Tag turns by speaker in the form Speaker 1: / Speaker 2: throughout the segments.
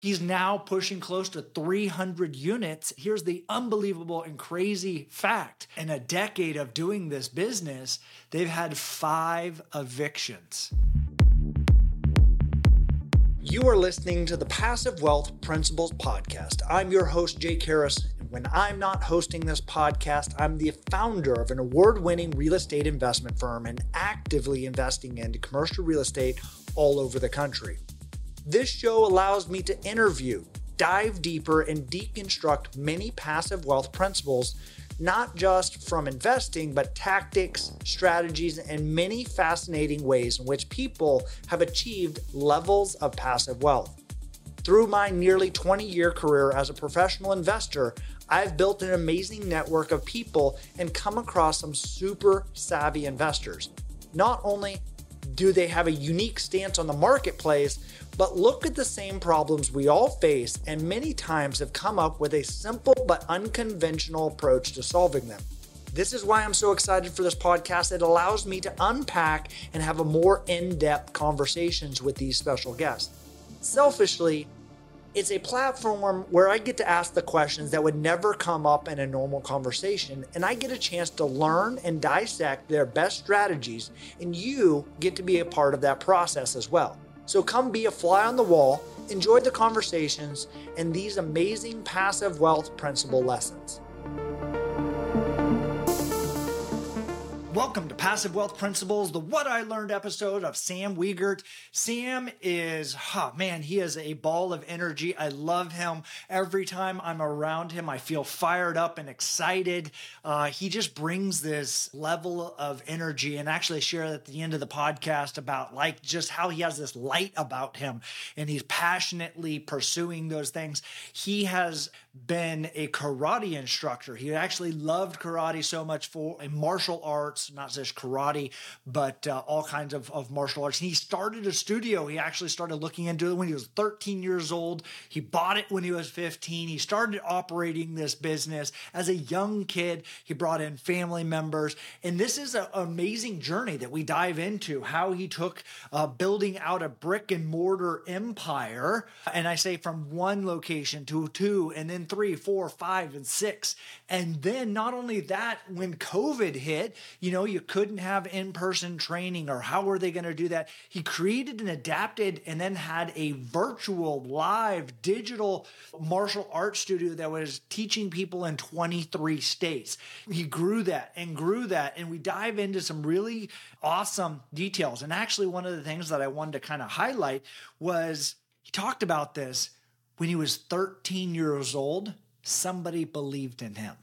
Speaker 1: He's now pushing close to 300 units. Here's the unbelievable and crazy fact in a decade of doing this business, they've had five evictions. You are listening to the Passive Wealth Principles Podcast. I'm your host, Jake Harris. And when I'm not hosting this podcast, I'm the founder of an award winning real estate investment firm and actively investing in commercial real estate all over the country. This show allows me to interview, dive deeper, and deconstruct many passive wealth principles, not just from investing, but tactics, strategies, and many fascinating ways in which people have achieved levels of passive wealth. Through my nearly 20 year career as a professional investor, I've built an amazing network of people and come across some super savvy investors. Not only do they have a unique stance on the marketplace, but look at the same problems we all face and many times have come up with a simple but unconventional approach to solving them. This is why I'm so excited for this podcast. It allows me to unpack and have a more in-depth conversations with these special guests. Selfishly, it's a platform where I get to ask the questions that would never come up in a normal conversation, and I get a chance to learn and dissect their best strategies, and you get to be a part of that process as well. So come be a fly on the wall, enjoy the conversations, and these amazing passive wealth principle lessons. Welcome to Passive Wealth Principles, the What I Learned episode of Sam Wegert. Sam is, oh man, he is a ball of energy. I love him. Every time I'm around him, I feel fired up and excited. Uh, he just brings this level of energy. And actually, I share at the end of the podcast about like just how he has this light about him and he's passionately pursuing those things. He has been a karate instructor. He actually loved karate so much for a martial arts, not just karate, but uh, all kinds of, of martial arts. And he started a studio. He actually started looking into it when he was 13 years old. He bought it when he was 15. He started operating this business as a young kid. He brought in family members. And this is an amazing journey that we dive into how he took uh, building out a brick and mortar empire. And I say from one location to two, and then three, four, five, and six. And then not only that, when COVID hit, you know, you couldn't have in person training or how were they going to do that? He created and adapted and then had a virtual, live, digital martial arts studio that was teaching people in 23 states. He grew that and grew that. And we dive into some really awesome details. And actually, one of the things that I wanted to kind of highlight was he talked about this when he was 13 years old, somebody believed in him.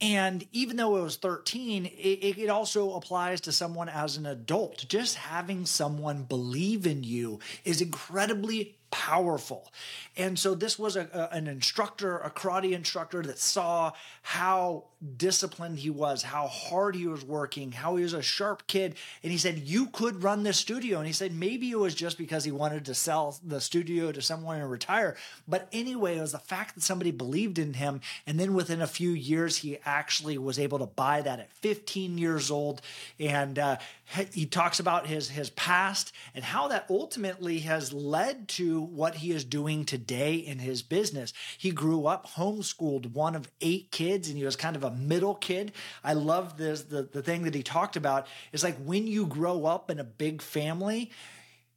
Speaker 1: And even though it was 13, it, it, also applies to someone as an adult. Just having someone believe in you is incredibly powerful. And so this was a, a, an instructor, a karate instructor that saw how disciplined he was, how hard he was working, how he was a sharp kid. And he said, You could run this studio. And he said, Maybe it was just because he wanted to sell the studio to someone and retire. But anyway, it was the fact that somebody believed in him. And then within a few years, he actually was able to buy that at 15 years old. And uh, he talks about his, his past and how that ultimately has led to what he is doing today in his business. He grew up homeschooled, one of eight kids, and he was kind of a middle kid. I love this. The, the thing that he talked about is like when you grow up in a big family,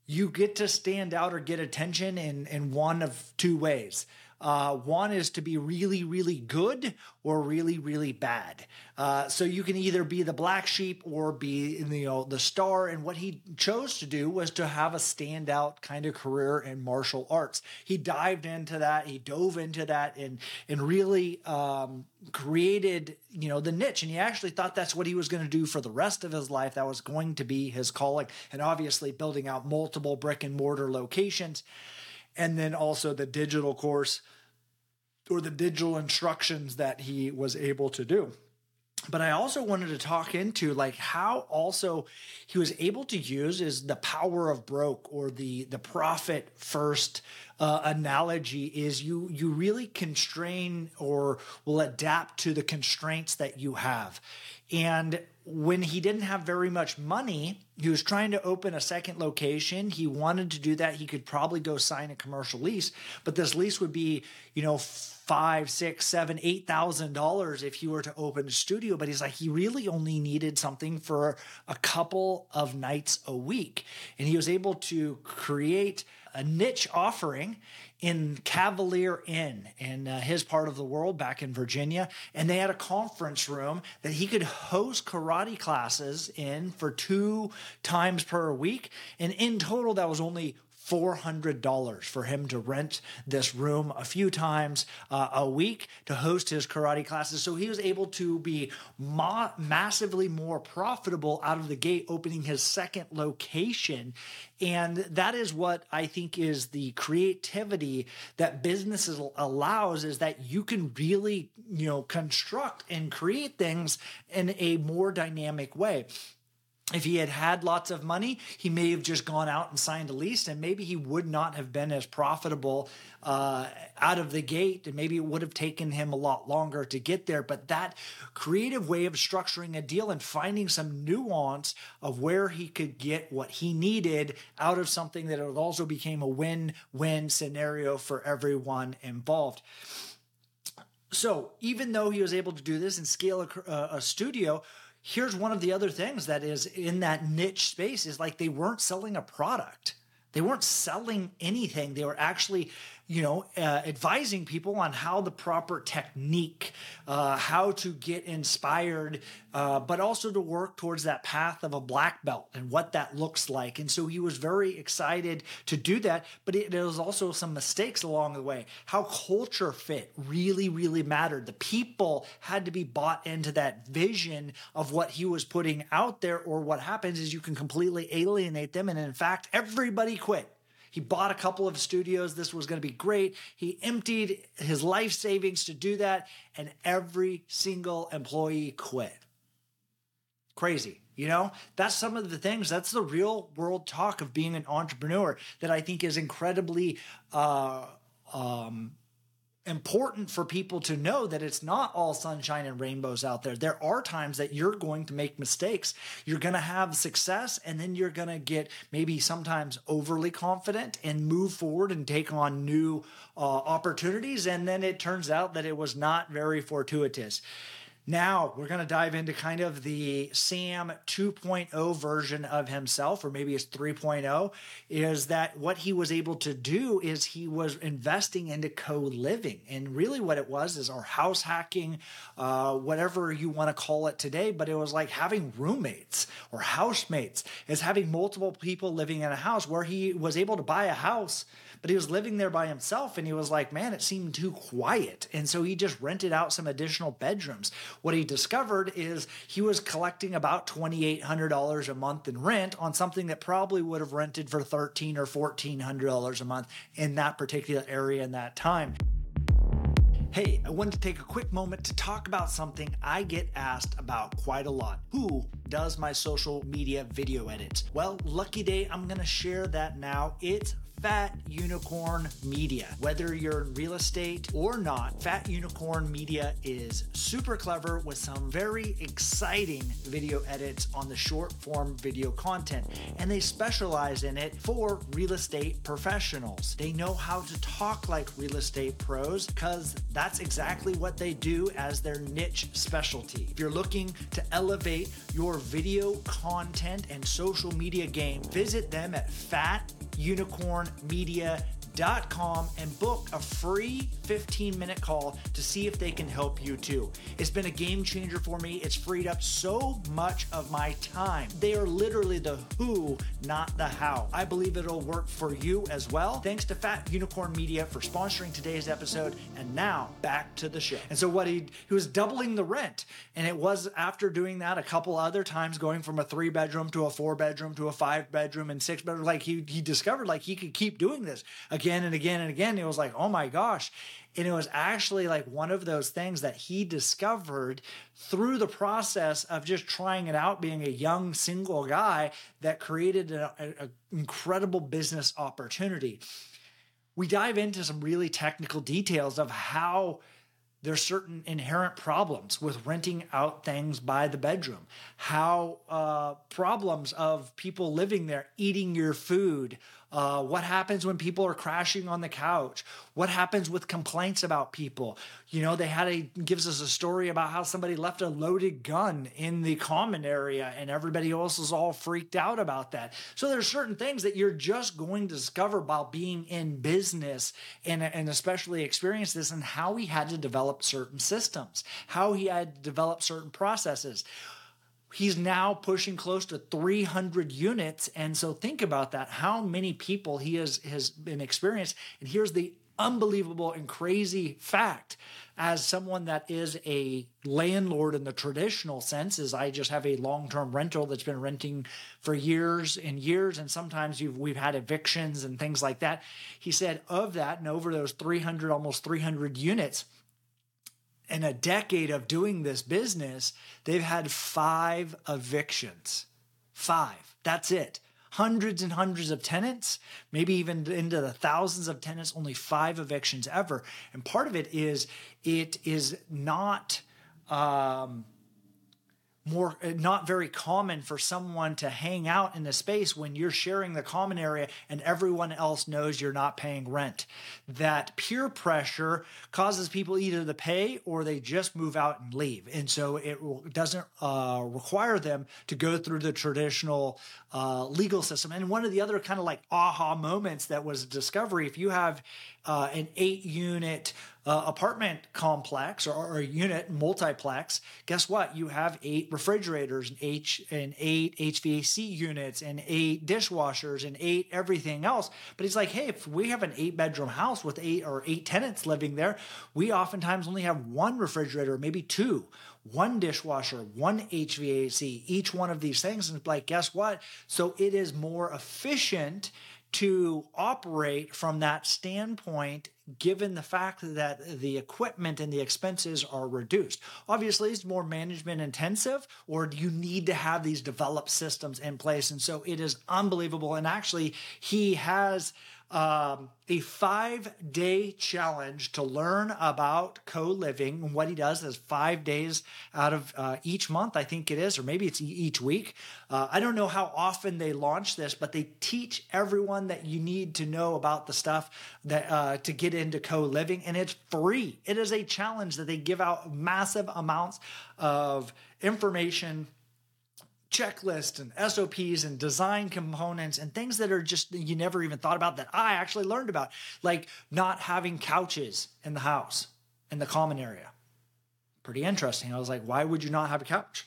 Speaker 1: you get to stand out or get attention in, in one of two ways. Uh, one is to be really, really good or really, really bad. Uh, so you can either be the black sheep or be, you know, the star. And what he chose to do was to have a standout kind of career in martial arts. He dived into that. He dove into that and and really um, created, you know, the niche. And he actually thought that's what he was going to do for the rest of his life. That was going to be his calling. And obviously, building out multiple brick and mortar locations and then also the digital course or the digital instructions that he was able to do. But I also wanted to talk into like how also he was able to use is the power of broke or the the profit first uh, analogy is you you really constrain or will adapt to the constraints that you have. And when he didn't have very much money, he was trying to open a second location. He wanted to do that. He could probably go sign a commercial lease, but this lease would be, you know, five, six, seven, eight thousand dollars if he were to open a studio. But he's like, he really only needed something for a couple of nights a week. And he was able to create a niche offering in Cavalier Inn in uh, his part of the world back in Virginia. And they had a conference room that he could host karate classes in for two times per week. And in total, that was only $400 for him to rent this room a few times uh, a week to host his karate classes. So he was able to be ma- massively more profitable out of the gate, opening his second location. And that is what I think is the creativity that businesses allows is that you can really, you know, construct and create things in a more dynamic way if he had had lots of money, he may have just gone out and signed a lease, and maybe he would not have been as profitable uh, out of the gate, and maybe it would have taken him a lot longer to get there. But that creative way of structuring a deal and finding some nuance of where he could get what he needed out of something that it also became a win-win scenario for everyone involved. So even though he was able to do this and scale a, a studio, here's one of the other things that is in that niche space is like they weren't selling a product. They weren't selling anything. They were actually you know, uh, advising people on how the proper technique, uh, how to get inspired, uh, but also to work towards that path of a black belt and what that looks like. And so he was very excited to do that, but it, there was also some mistakes along the way. How culture fit really, really mattered. The people had to be bought into that vision of what he was putting out there, or what happens is you can completely alienate them. And in fact, everybody quit he bought a couple of studios. This was going to be great. He emptied his life savings to do that, and every single employee quit. Crazy. You know, that's some of the things, that's the real world talk of being an entrepreneur that I think is incredibly uh, um, important for people to know that it's not all sunshine and rainbows out there. There are times that you're going to make mistakes. You're going to have success and then you're going to get maybe sometimes overly confident and move forward and take on new uh, opportunities. And then it turns out that it was not very fortuitous. Now we're going to dive into kind of the Sam 2.0 version of himself, or maybe it's 3.0. Is that what he was able to do? Is he was investing into co living. And really, what it was is our house hacking, uh, whatever you want to call it today, but it was like having roommates or housemates, is having multiple people living in a house where he was able to buy a house but he was living there by himself and he was like, man, it seemed too quiet. And so he just rented out some additional bedrooms. What he discovered is he was collecting about $2,800 a month in rent on something that probably would have rented for $1,300 or $1,400 a month in that particular area in that time. Hey, I wanted to take a quick moment to talk about something I get asked about quite a lot. Who does my social media video edits? Well, lucky day, I'm gonna share that now. It's Fat Unicorn Media. Whether you're in real estate or not, Fat Unicorn Media is super clever with some very exciting video edits on the short form video content, and they specialize in it for real estate professionals. They know how to talk like real estate pros because that's exactly what they do as their niche specialty. If you're looking to elevate your video content and social media game, visit them at Fat unicornmedia unicornmedia.com and book a free 15 minute call to see if they can help you too. It's been a game changer for me. It's freed up so much of my time. They are literally the who, not the how. I believe it'll work for you as well. Thanks to Fat Unicorn Media for sponsoring today's episode. And now back to the show. And so what he he was doubling the rent. And it was after doing that a couple other times, going from a three bedroom to a four bedroom to a five bedroom and six bedroom. Like he he discovered like he could keep doing this again and again and again. It was like, oh my gosh. And it was actually like one of those things that he discovered through the process of just trying it out, being a young single guy that created an incredible business opportunity. we dive into some really technical details of how there's certain inherent problems with renting out things by the bedroom how uh, problems of people living there eating your food uh, what happens when people are crashing on the couch? What happens with complaints about people? You know they had a gives us a story about how somebody left a loaded gun in the common area and everybody else is all freaked out about that. So there's certain things that you're just going to discover about being in business and, and especially experience this and how he had to develop certain systems how he had to develop certain processes he's now pushing close to 300 units. And so think about that how many people he has has been experienced. And here's the unbelievable and crazy fact. As someone that is a landlord in the traditional sense is i just have a long-term rental that's been renting for years and years. And sometimes we've had evictions and things like that. He said of that and over those 300 almost 300 units in a decade of doing this business, they've had five evictions. Five. That's it. Hundreds and hundreds of tenants, maybe even into the thousands of tenants, only five evictions ever. And part of it is it is not um, more uh, not very common for someone to hang out in a space when you're sharing the common area and everyone else knows you're not paying rent. That peer pressure causes people either to pay or they just move out and leave. And so it doesn't uh, require them to go through the traditional uh, legal system. And one of the other kind of like aha moments that was discovery if you have uh, an eight unit uh, apartment complex or, or, unit multiplex, guess what? You have eight refrigerators and eight and eight HVAC units and eight dishwashers and eight everything else. But he's like, hey, if we have an eight bedroom house with eight or eight tenants living there, we oftentimes only have one refrigerator, maybe two one dishwasher, one HVAC, each one of these things. And like, guess what? So it is more efficient to operate from that standpoint given the fact that the equipment and the expenses are reduced. Obviously, it's more management intensive, or you need to have these developed systems in place. And so it is unbelievable. And actually, he has um, a five day challenge to learn about co living. What he does is five days out of uh, each month, I think it is, or maybe it's each week. Uh, I don't know how often they launch this, but they teach everyone that you need to know about the stuff that uh, to get into co living, and it's free. It is a challenge that they give out massive amounts of information checklists and SOPs and design components and things that are just you never even thought about that I actually learned about, like not having couches in the house in the common area. Pretty interesting. I was like, why would you not have a couch?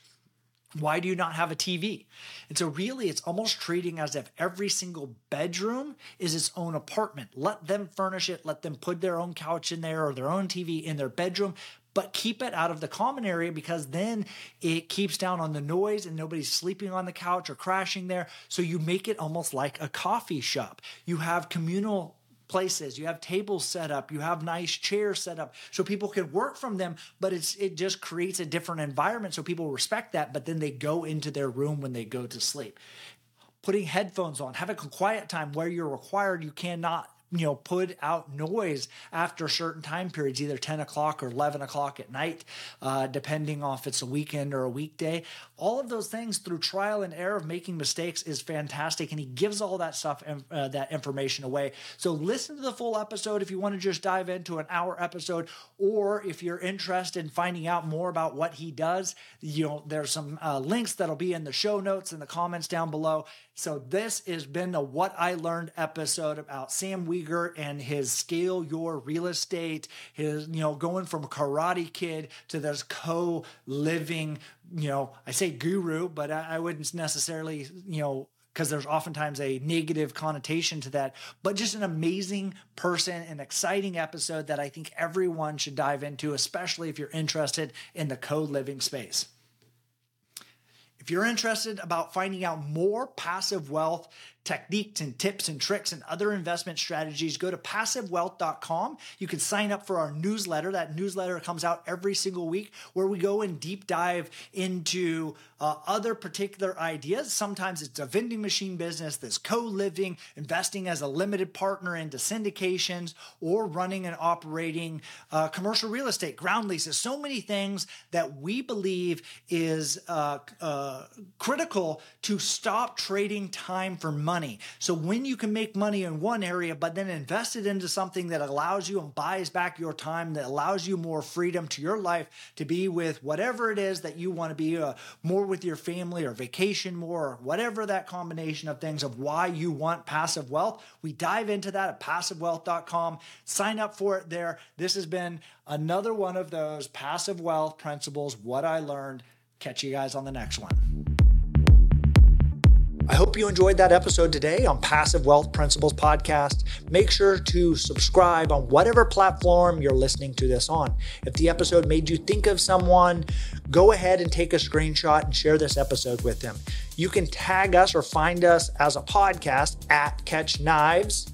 Speaker 1: Why do you not have a TV? And so, really, it's almost treating as if every single bedroom is its own apartment. Let them furnish it, let them put their own couch in there or their own TV in their bedroom, but keep it out of the common area because then it keeps down on the noise and nobody's sleeping on the couch or crashing there. So you make it almost like a coffee shop. You have communal places you have tables set up you have nice chairs set up so people can work from them but it's it just creates a different environment so people respect that but then they go into their room when they go to sleep putting headphones on having a quiet time where you're required you cannot you know, put out noise after certain time periods, either 10 o'clock or 11 o'clock at night, uh, depending on if it's a weekend or a weekday. All of those things through trial and error of making mistakes is fantastic. And he gives all that stuff, uh, that information away. So listen to the full episode if you want to just dive into an hour episode, or if you're interested in finding out more about what he does, you know, there's some uh, links that'll be in the show notes and the comments down below. So this has been the What I Learned episode about Sam And his scale your real estate, his, you know, going from karate kid to this co-living, you know, I say guru, but I, I wouldn't necessarily, you know, because there's oftentimes a negative connotation to that, but just an amazing person, an exciting episode that I think everyone should dive into, especially if you're interested in the co living space. If you're interested about finding out more passive wealth techniques and tips and tricks and other investment strategies, go to passivewealth.com. You can sign up for our newsletter. That newsletter comes out every single week where we go and deep dive into uh, other particular ideas. Sometimes it's a vending machine business, this co living, investing as a limited partner into syndications, or running and operating uh, commercial real estate, ground leases. So many things that we believe is uh, critical to stop trading time for money. So when you can make money in one area, but then invest it into something that allows you and buys back your time, that allows you more freedom to your life to be with whatever it is that you want to be, uh, more with your family or vacation more, or whatever that combination of things of why you want passive wealth. We dive into that at passivewealth.com. Sign up for it there. This has been another one of those passive wealth principles, what I learned. Catch you guys on the next one. I hope you enjoyed that episode today on Passive Wealth Principles Podcast. Make sure to subscribe on whatever platform you're listening to this on. If the episode made you think of someone, go ahead and take a screenshot and share this episode with them. You can tag us or find us as a podcast at Catch Knives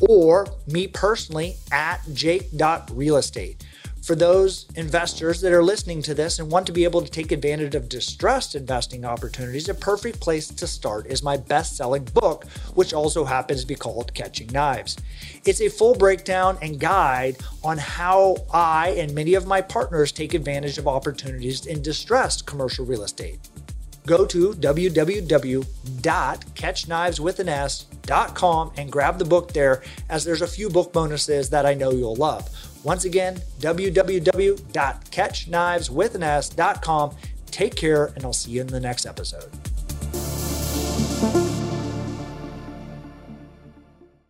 Speaker 1: or me personally at jake.realestate for those investors that are listening to this and want to be able to take advantage of distressed investing opportunities, a perfect place to start is my best selling book, which also happens to be called Catching Knives. It's a full breakdown and guide on how I and many of my partners take advantage of opportunities in distressed commercial real estate. Go to www.catchkniveswithanes.com and grab the book there, as there's a few book bonuses that I know you'll love. Once again, www.catchkniveswithanes.com. Take care, and I'll see you in the next episode.